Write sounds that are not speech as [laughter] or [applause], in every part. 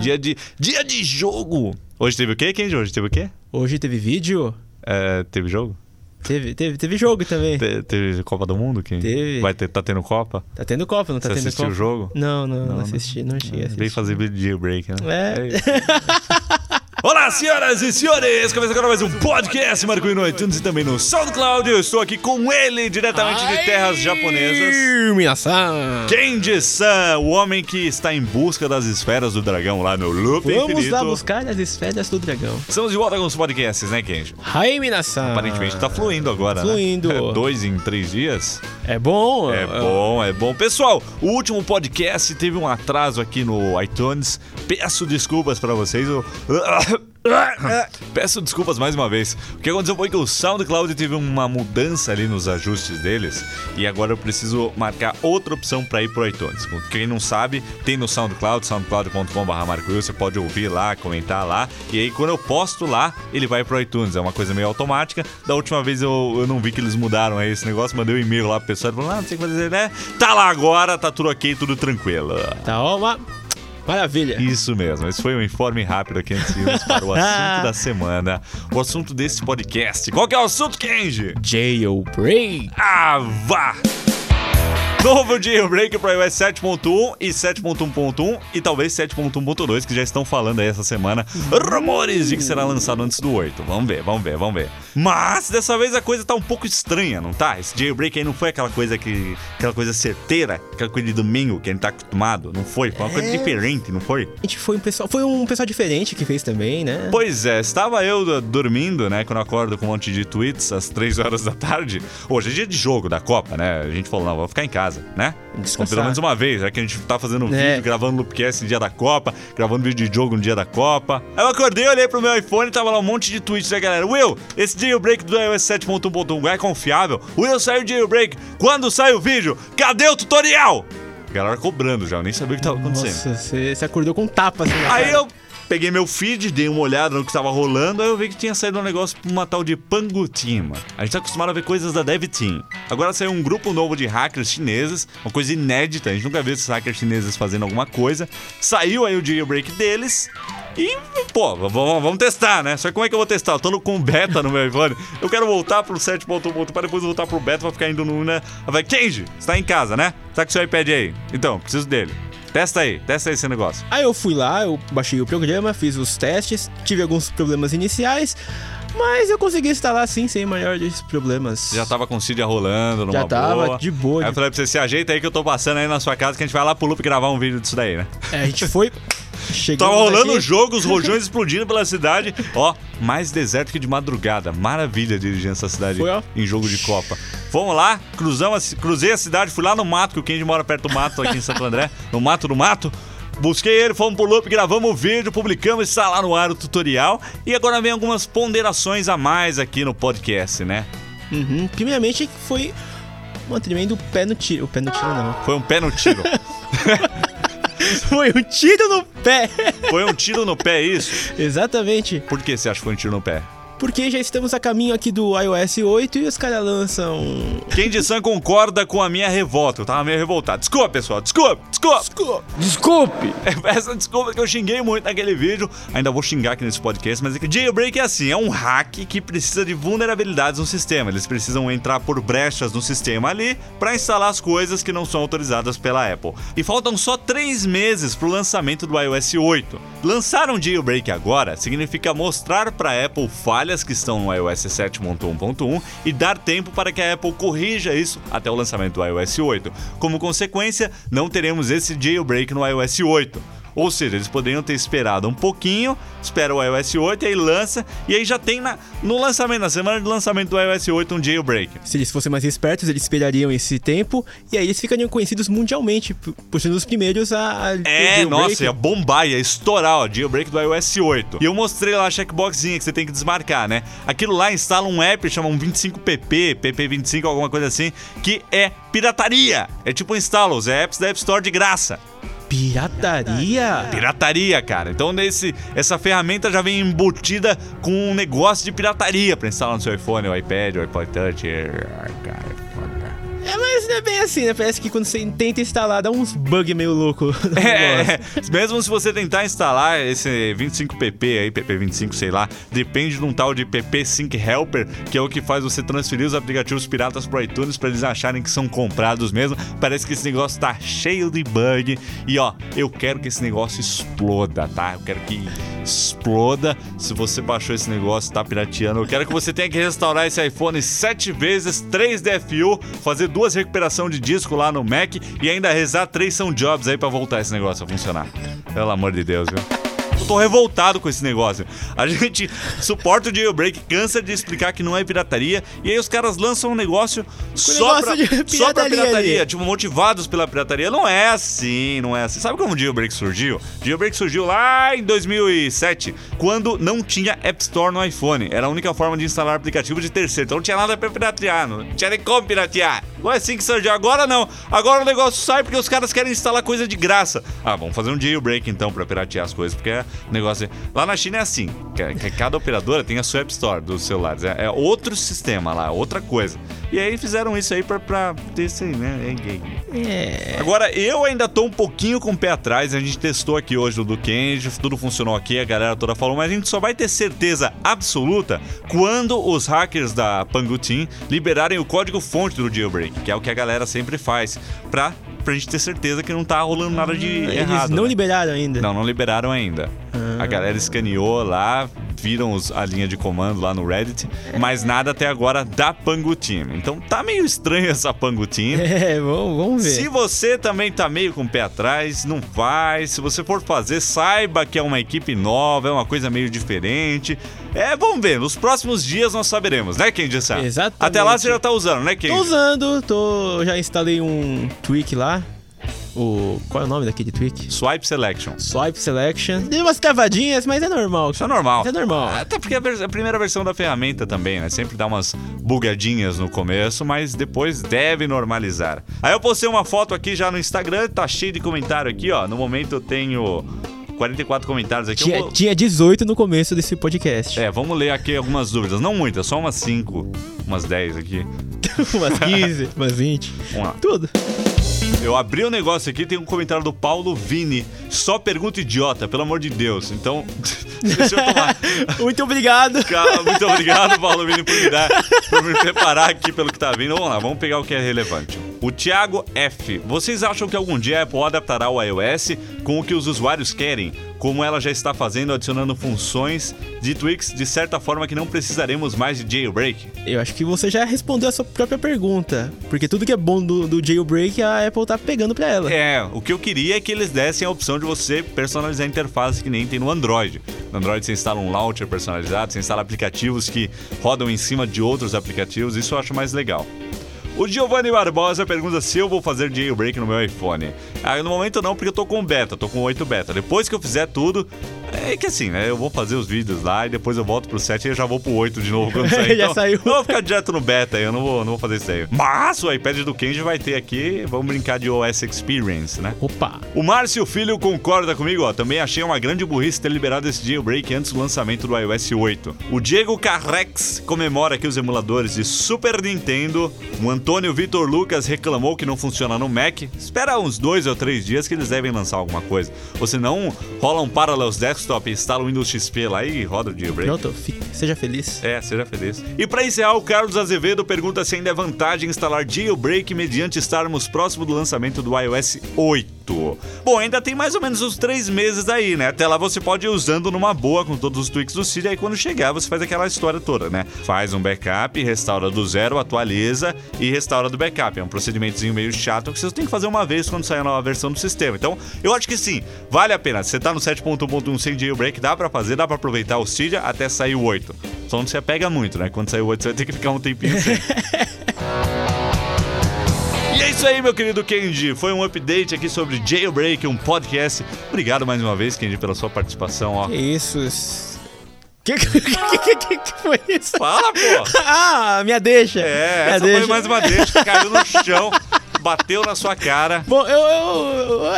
Dia de, dia de jogo. Hoje teve o quê, Kenji? Hoje teve o quê? Hoje teve vídeo? É, teve jogo? Teve, teve, teve jogo também. Te- teve Copa do Mundo, Kenji? Teve. Vai ter, tá tendo Copa? Tá tendo Copa, não tá Você tendo assistiu Copa? o jogo? Não, não, não, Não, assisti, não cheguei a assistir. Veio fazer vídeo de jailbreak, né? É. [laughs] Olá, senhoras e senhores! Começa agora mais um podcast Marco no iTunes e também no SoundCloud. Eu estou aqui com ele, diretamente de terras japonesas. Minasan! Kenji-san, o homem que está em busca das esferas do dragão lá no loop Vamos infinito. lá buscar as esferas do dragão. Estamos de volta com os podcasts, né, Kenji? Hai, Minasan! Aparentemente tá fluindo agora, né? Fluindo. É, [laughs] Dois em três dias. É bom? É bom, é bom. Pessoal, o último podcast teve um atraso aqui no iTunes. Peço desculpas pra vocês. Eu- [laughs] [laughs] Peço desculpas mais uma vez. O que aconteceu foi que o SoundCloud teve uma mudança ali nos ajustes deles e agora eu preciso marcar outra opção pra ir pro iTunes. Quem não sabe, tem no SoundCloud, soundcloud.com.br Você pode ouvir lá, comentar lá. E aí quando eu posto lá, ele vai pro iTunes. É uma coisa meio automática. Da última vez eu, eu não vi que eles mudaram aí esse negócio, mandei um e-mail lá pro pessoal falando, ah, não sei o que fazer, né? Tá lá agora, tá tudo ok, tudo tranquilo. Tá ó, maravilha. Isso mesmo, esse foi um informe rápido aqui antes de irmos para o [laughs] assunto da semana. O assunto desse podcast. Qual que é o assunto, Kenji? Jailbreak. Ah, vá! Novo jailbreak para iOS 7.1 e 7.1.1 e talvez 7.1.2 que já estão falando aí essa semana. Rumores de que será lançado antes do 8. Vamos ver, vamos ver, vamos ver. Mas dessa vez a coisa tá um pouco estranha, não tá? Esse jailbreak aí não foi aquela coisa que aquela coisa certeira, aquela coisa de domingo que a gente tá acostumado, não foi? Foi uma coisa É. diferente, não foi? A gente foi um pessoal, foi um pessoal diferente que fez também, né? Pois é, estava eu dormindo, né? Quando eu acordo com um monte de tweets às 3 horas da tarde. Hoje é dia de jogo da Copa, né? A gente falou, não, vou ficar em casa, né? Descansar. Então, pelo menos uma vez, já que a gente tá fazendo um É. vídeo, gravando Loopcast no dia da Copa, gravando vídeo de jogo no dia da Copa. Aí eu acordei, olhei pro meu iPhone e tava lá um monte de tweets da galera. Will, esse jailbreak do iOS 7.1.1 é confiável? Will, saiu o jailbreak. Quando sai o vídeo? Cadê o tutorial? A galera cobrando já, eu nem sabia o que tava acontecendo. Nossa, você acordou com tapa assim na Aí cara. eu peguei meu feed, dei uma olhada no que estava rolando, aí eu vi que tinha saído um negócio pra uma tal de Pangu Team. mano. A gente tá acostumado a ver coisas da Dev Team. Agora saiu um grupo novo de hackers chineses, uma coisa inédita, a gente nunca viu esses hackers chineses fazendo alguma coisa. Saiu aí o jailbreak deles. E, pô, vamos testar, né? Só que como é que eu vou testar? Eu tô no, com beta no meu iPhone. Eu quero voltar pro 7.1 para depois voltar pro beta pra ficar indo no. Né? Vai, Kenji, você tá em casa, né? Tá com seu iPad aí. Então, preciso dele. Testa aí, testa aí esse negócio. Aí eu fui lá, eu baixei o programa, fiz os testes, tive alguns problemas iniciais, mas eu consegui instalar assim, sem maiores problemas. Já tava com o Cydia rolando, numa Já tava boa. de boa, Aí eu falei pra você, se ajeita aí que eu tô passando aí na sua casa que a gente vai lá pro loop gravar um vídeo disso daí, né? É, a gente foi. Chegamos Tava rolando o jogo, os rojões [laughs] explodindo pela cidade. Ó, mais deserto que de madrugada. Maravilha dirigir essa cidade Foi, ó. em jogo de Copa. Fomos lá, cruzamos, a- cruzei a cidade, fui lá no mato, que o Kenji mora perto do mato aqui em Santo André. [laughs] No mato do mato. Busquei ele, fomos pro loop, gravamos o vídeo, publicamos, está lá no ar o tutorial. E agora vem algumas ponderações a mais aqui no podcast, né? Uhum. Primeiramente foi um tremendo pé no tiro. O pé no tiro não. Foi um pé no tiro. [laughs] Foi um tiro no pé! Foi um tiro no pé, isso? Exatamente. Por que você acha que foi um tiro no pé? Porque já estamos a caminho aqui do iOS 8 e os caras lançam. Kendi-san concorda com a minha revolta. Eu tava meio revoltado. Desculpa, pessoal. Desculpa, desculpa. Desculpe! [laughs] Essa desculpa que eu xinguei muito naquele vídeo. Ainda vou xingar aqui nesse podcast, mas é que jailbreak é assim: é um hack que precisa de vulnerabilidades no sistema. Eles precisam entrar por brechas no sistema ali para instalar as coisas que não são autorizadas pela Apple. E faltam só três meses pro lançamento do iOS 8. Lançar um jailbreak agora significa mostrar para Apple falhas que estão no iOS 7.1.1 e dar tempo para que a Apple corrija isso até o lançamento do iOS 8. Como consequência, não teremos esse jailbreak no iOS 8. Ou seja, eles poderiam ter esperado um pouquinho, espera o iOS 8 e aí lança, e aí já tem na, no lançamento, na semana de lançamento do iOS 8, um jailbreak. Se eles fossem mais espertos, eles esperariam esse tempo e aí eles ficariam conhecidos mundialmente por serem os primeiros a. É, nossa, ia bombar, ia estourar, ó, jailbreak do iOS 8. E eu mostrei lá a checkboxzinha que você tem que desmarcar, né? Aquilo lá instala um app, chama um 25pp, pp25, alguma coisa assim, que é pirataria. É tipo instalos, é apps da App Store de graça. Pirataria? Pirataria, cara. Então nesse, essa ferramenta já vem embutida com um negócio de pirataria pra instalar no seu iPhone, o iPad, o iPod Touch. Cara. É, mas não é bem assim, né? Parece que quando você tenta instalar, dá uns bug meio louco. [laughs] negócio. É, mesmo se você tentar instalar esse 25pp aí, pp25, sei lá, depende de um tal de pp Sync Helper, que é o que faz você transferir os aplicativos piratas pro iTunes pra eles acharem que são comprados mesmo. Parece que esse negócio tá cheio de bug. E ó, eu quero que esse negócio exploda, tá? Eu quero que exploda. Se você baixou esse negócio, tá pirateando, eu quero que você tenha que restaurar esse iPhone sete vezes, 3 DFU, fazer duas recuperação de disco lá no Mac e ainda rezar três são jobs aí pra voltar esse negócio a funcionar. Pelo amor de Deus, viu? Eu tô revoltado com esse negócio. A [laughs] gente suporta o jailbreak, cansa de explicar que não é pirataria, e aí os caras lançam um negócio só, negócio pra, [laughs] só pra pirataria pirataria, ali. tipo, motivados pela pirataria. Não é assim, não é assim. Sabe como o jailbreak surgiu? O jailbreak surgiu lá em 2007, quando não tinha App Store no iPhone. Era a única forma de instalar aplicativo de terceiro. Então não tinha nada pra piratear, não tinha nem como piratear. Não é assim que surgiu. Agora não. Agora o negócio sai porque os caras querem instalar coisa de graça. Ah, vamos fazer um jailbreak então pra piratear as coisas, porque o negócio. é- Lá na China é assim: que, que cada operadora tem a sua App Store dos celulares. É, é outro sistema lá, outra coisa. E aí fizeram isso aí pra, pra ter esse, né? É. Agora, eu ainda tô um pouquinho com o pé atrás. A gente testou aqui hoje o do Kenji, tudo funcionou aqui, a galera toda falou, mas a gente só vai ter certeza absoluta quando os hackers da Pangu Team liberarem o código fonte do jailbreak, que é o que a galera sempre faz, pra, pra gente ter certeza que não tá rolando nada de Eles errado. não né? liberaram ainda. Não, não liberaram ainda. A galera escaneou lá, viram os- a linha de comando lá no Reddit, mas nada até agora da Pangu Team. Então tá meio estranho essa Pangu Team. [laughs] É, vamos, vamos ver. Se você também tá meio com o pé atrás, não faz. Se você for fazer, saiba que é uma equipe nova, é uma coisa meio diferente. É, vamos ver. Nos próximos dias nós saberemos, né, Kenji San? Exatamente. Até lá você já tá usando, né, Kenji? Tô usando, tô, já instalei um tweak lá. O, qual é o nome daquele tweak? Swipe Selection. Swipe Selection. Deu umas travadinhas, mas é normal. Isso é normal. Isso é normal. Até porque é a primeira versão da ferramenta também, né? Sempre dá umas bugadinhas no começo, mas depois deve normalizar. Aí eu postei uma foto aqui já no Instagram, tá cheio de comentário aqui, ó. No momento eu tenho 44 comentários aqui. Tinha, vou- tinha 18 no começo desse podcast. É, vamos ler aqui algumas dúvidas. Não muitas, só umas 5, umas 10 aqui. [laughs] umas 15, [laughs] umas 20. Vamos lá. Tudo. Eu abri o negócio aqui, tem um comentário do Paulo Vini. Só pergunta idiota, pelo amor de Deus. Então, [laughs] deixa eu tomar. [laughs] Muito obrigado. Cara, muito obrigado, Paulo Vini, por me dar, por me preparar aqui pelo que tá vindo. Vamos lá, vamos pegar o que é relevante. O Thiago F. Vocês acham que algum dia a Apple adaptará o iOS com o que os usuários querem? Como ela já está fazendo, adicionando funções de tweaks de certa forma que não precisaremos mais de jailbreak? Eu acho que você já respondeu a sua própria pergunta. Porque tudo que é bom do, do jailbreak, a Apple tá pegando pra ela. É, o que eu queria é que eles dessem a opção de você personalizar a interface que nem tem no Android. No Android você instala um launcher personalizado, você instala aplicativos que rodam em cima de outros aplicativos, isso eu acho mais legal. O Giovanni Barbosa pergunta se eu vou fazer jailbreak no meu iPhone. Ah, no momento não, porque eu tô com beta, tô com 8 beta. Depois que eu fizer tudo, é que assim, né? Eu vou fazer os vídeos lá e depois eu volto pro 7 e eu já vou pro 8 de novo quando [laughs] sair. Já Então, saiu. Eu vou ficar direto no beta, eu não vou, não vou fazer isso aí. Mas o iPad do Kenji vai ter aqui, vamos brincar de OS Experience, né? Opa. O Márcio Filho concorda comigo, ó. Também achei uma grande burrice ter liberado esse jailbreak antes do lançamento do iOS 8. O Diego Carrex comemora aqui os emuladores de Super Nintendo. O Antônio Vitor Lucas reclamou que não funciona no Mac. Espera uns dois ou três dias que eles devem lançar alguma coisa. Ou senão, rola um Parallels Desktop, instala o Windows XP lá e roda o jailbreak. Pronto, seja feliz. É, seja feliz. E pra encerrar, o Carlos Azevedo pergunta se ainda é vantagem instalar jailbreak mediante estarmos próximo do lançamento do iOS 8. Bom, ainda tem mais ou menos uns três meses aí, né? Até lá você pode ir usando numa boa com todos os tweaks do Siri, aí quando chegar você faz aquela história toda, né? Faz um backup, restaura do zero, atualiza e restaura do backup. É um procedimentozinho meio chato que você tem que fazer uma vez quando sair a nova versão do sistema. Então, eu acho que sim, vale a pena. Você tá no 7.1.1 sem jailbreak, dá pra fazer, dá pra aproveitar o Cydia até sair o 8. Só não se apega muito, né? Quando sair o 8, você vai ter que ficar um tempinho sem. [laughs] É isso aí, meu querido Kenji. Foi um update aqui sobre Jailbreak, um podcast. Obrigado mais uma vez, Kenji, pela sua participação, ó. Que isso? Que [laughs] que, que, que, que foi isso? Fala, pô! [laughs] Ah, minha deixa. É, minha essa foi mais uma deixa que caiu no chão, [laughs] bateu na sua cara. Bom, eu, eu- eu-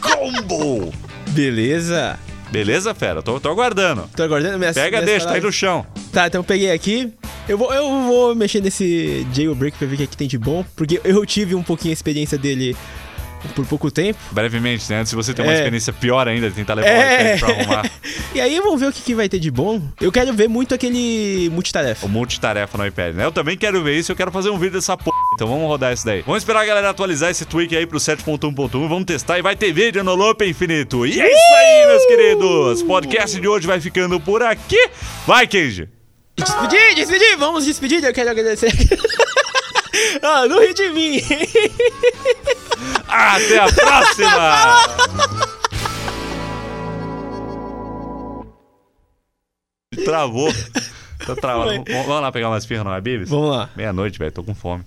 Combo! Beleza. Beleza, fera? Tô, tô aguardando. Tô aguardando minhas Pega, minhas deixa, tá aí no chão. Tá, então eu peguei aqui. Eu vou, eu vou mexer nesse jailbreak pra ver o que, é que tem de bom, porque eu tive um pouquinho a experiência dele por pouco tempo. Brevemente, né? De você ter uma É. experiência pior ainda, tentar levar o É. iPad pra arrumar [laughs] E aí vamos ver o que, que vai ter de bom. Eu quero ver muito aquele multitarefa. o multitarefa no iPad, né? Eu também quero ver isso, eu quero fazer um vídeo dessa porra. Então vamos rodar isso daí. Vamos esperar a galera atualizar esse tweak aí pro 7.1.1. Vamos testar e vai ter vídeo no Loop Infinito. E é isso aí, meus queridos. O podcast de hoje vai ficando por aqui. Vai, Kenji. Despedir, despedir, vamos despedir, eu quero agradecer. [laughs] ah, não ri de mim. [laughs] Até a próxima! Travou. [laughs] Tá travado. Vamos lá pegar umas pirras no Habibs? Vamos lá. Meia-noite, velho. Tô com fome.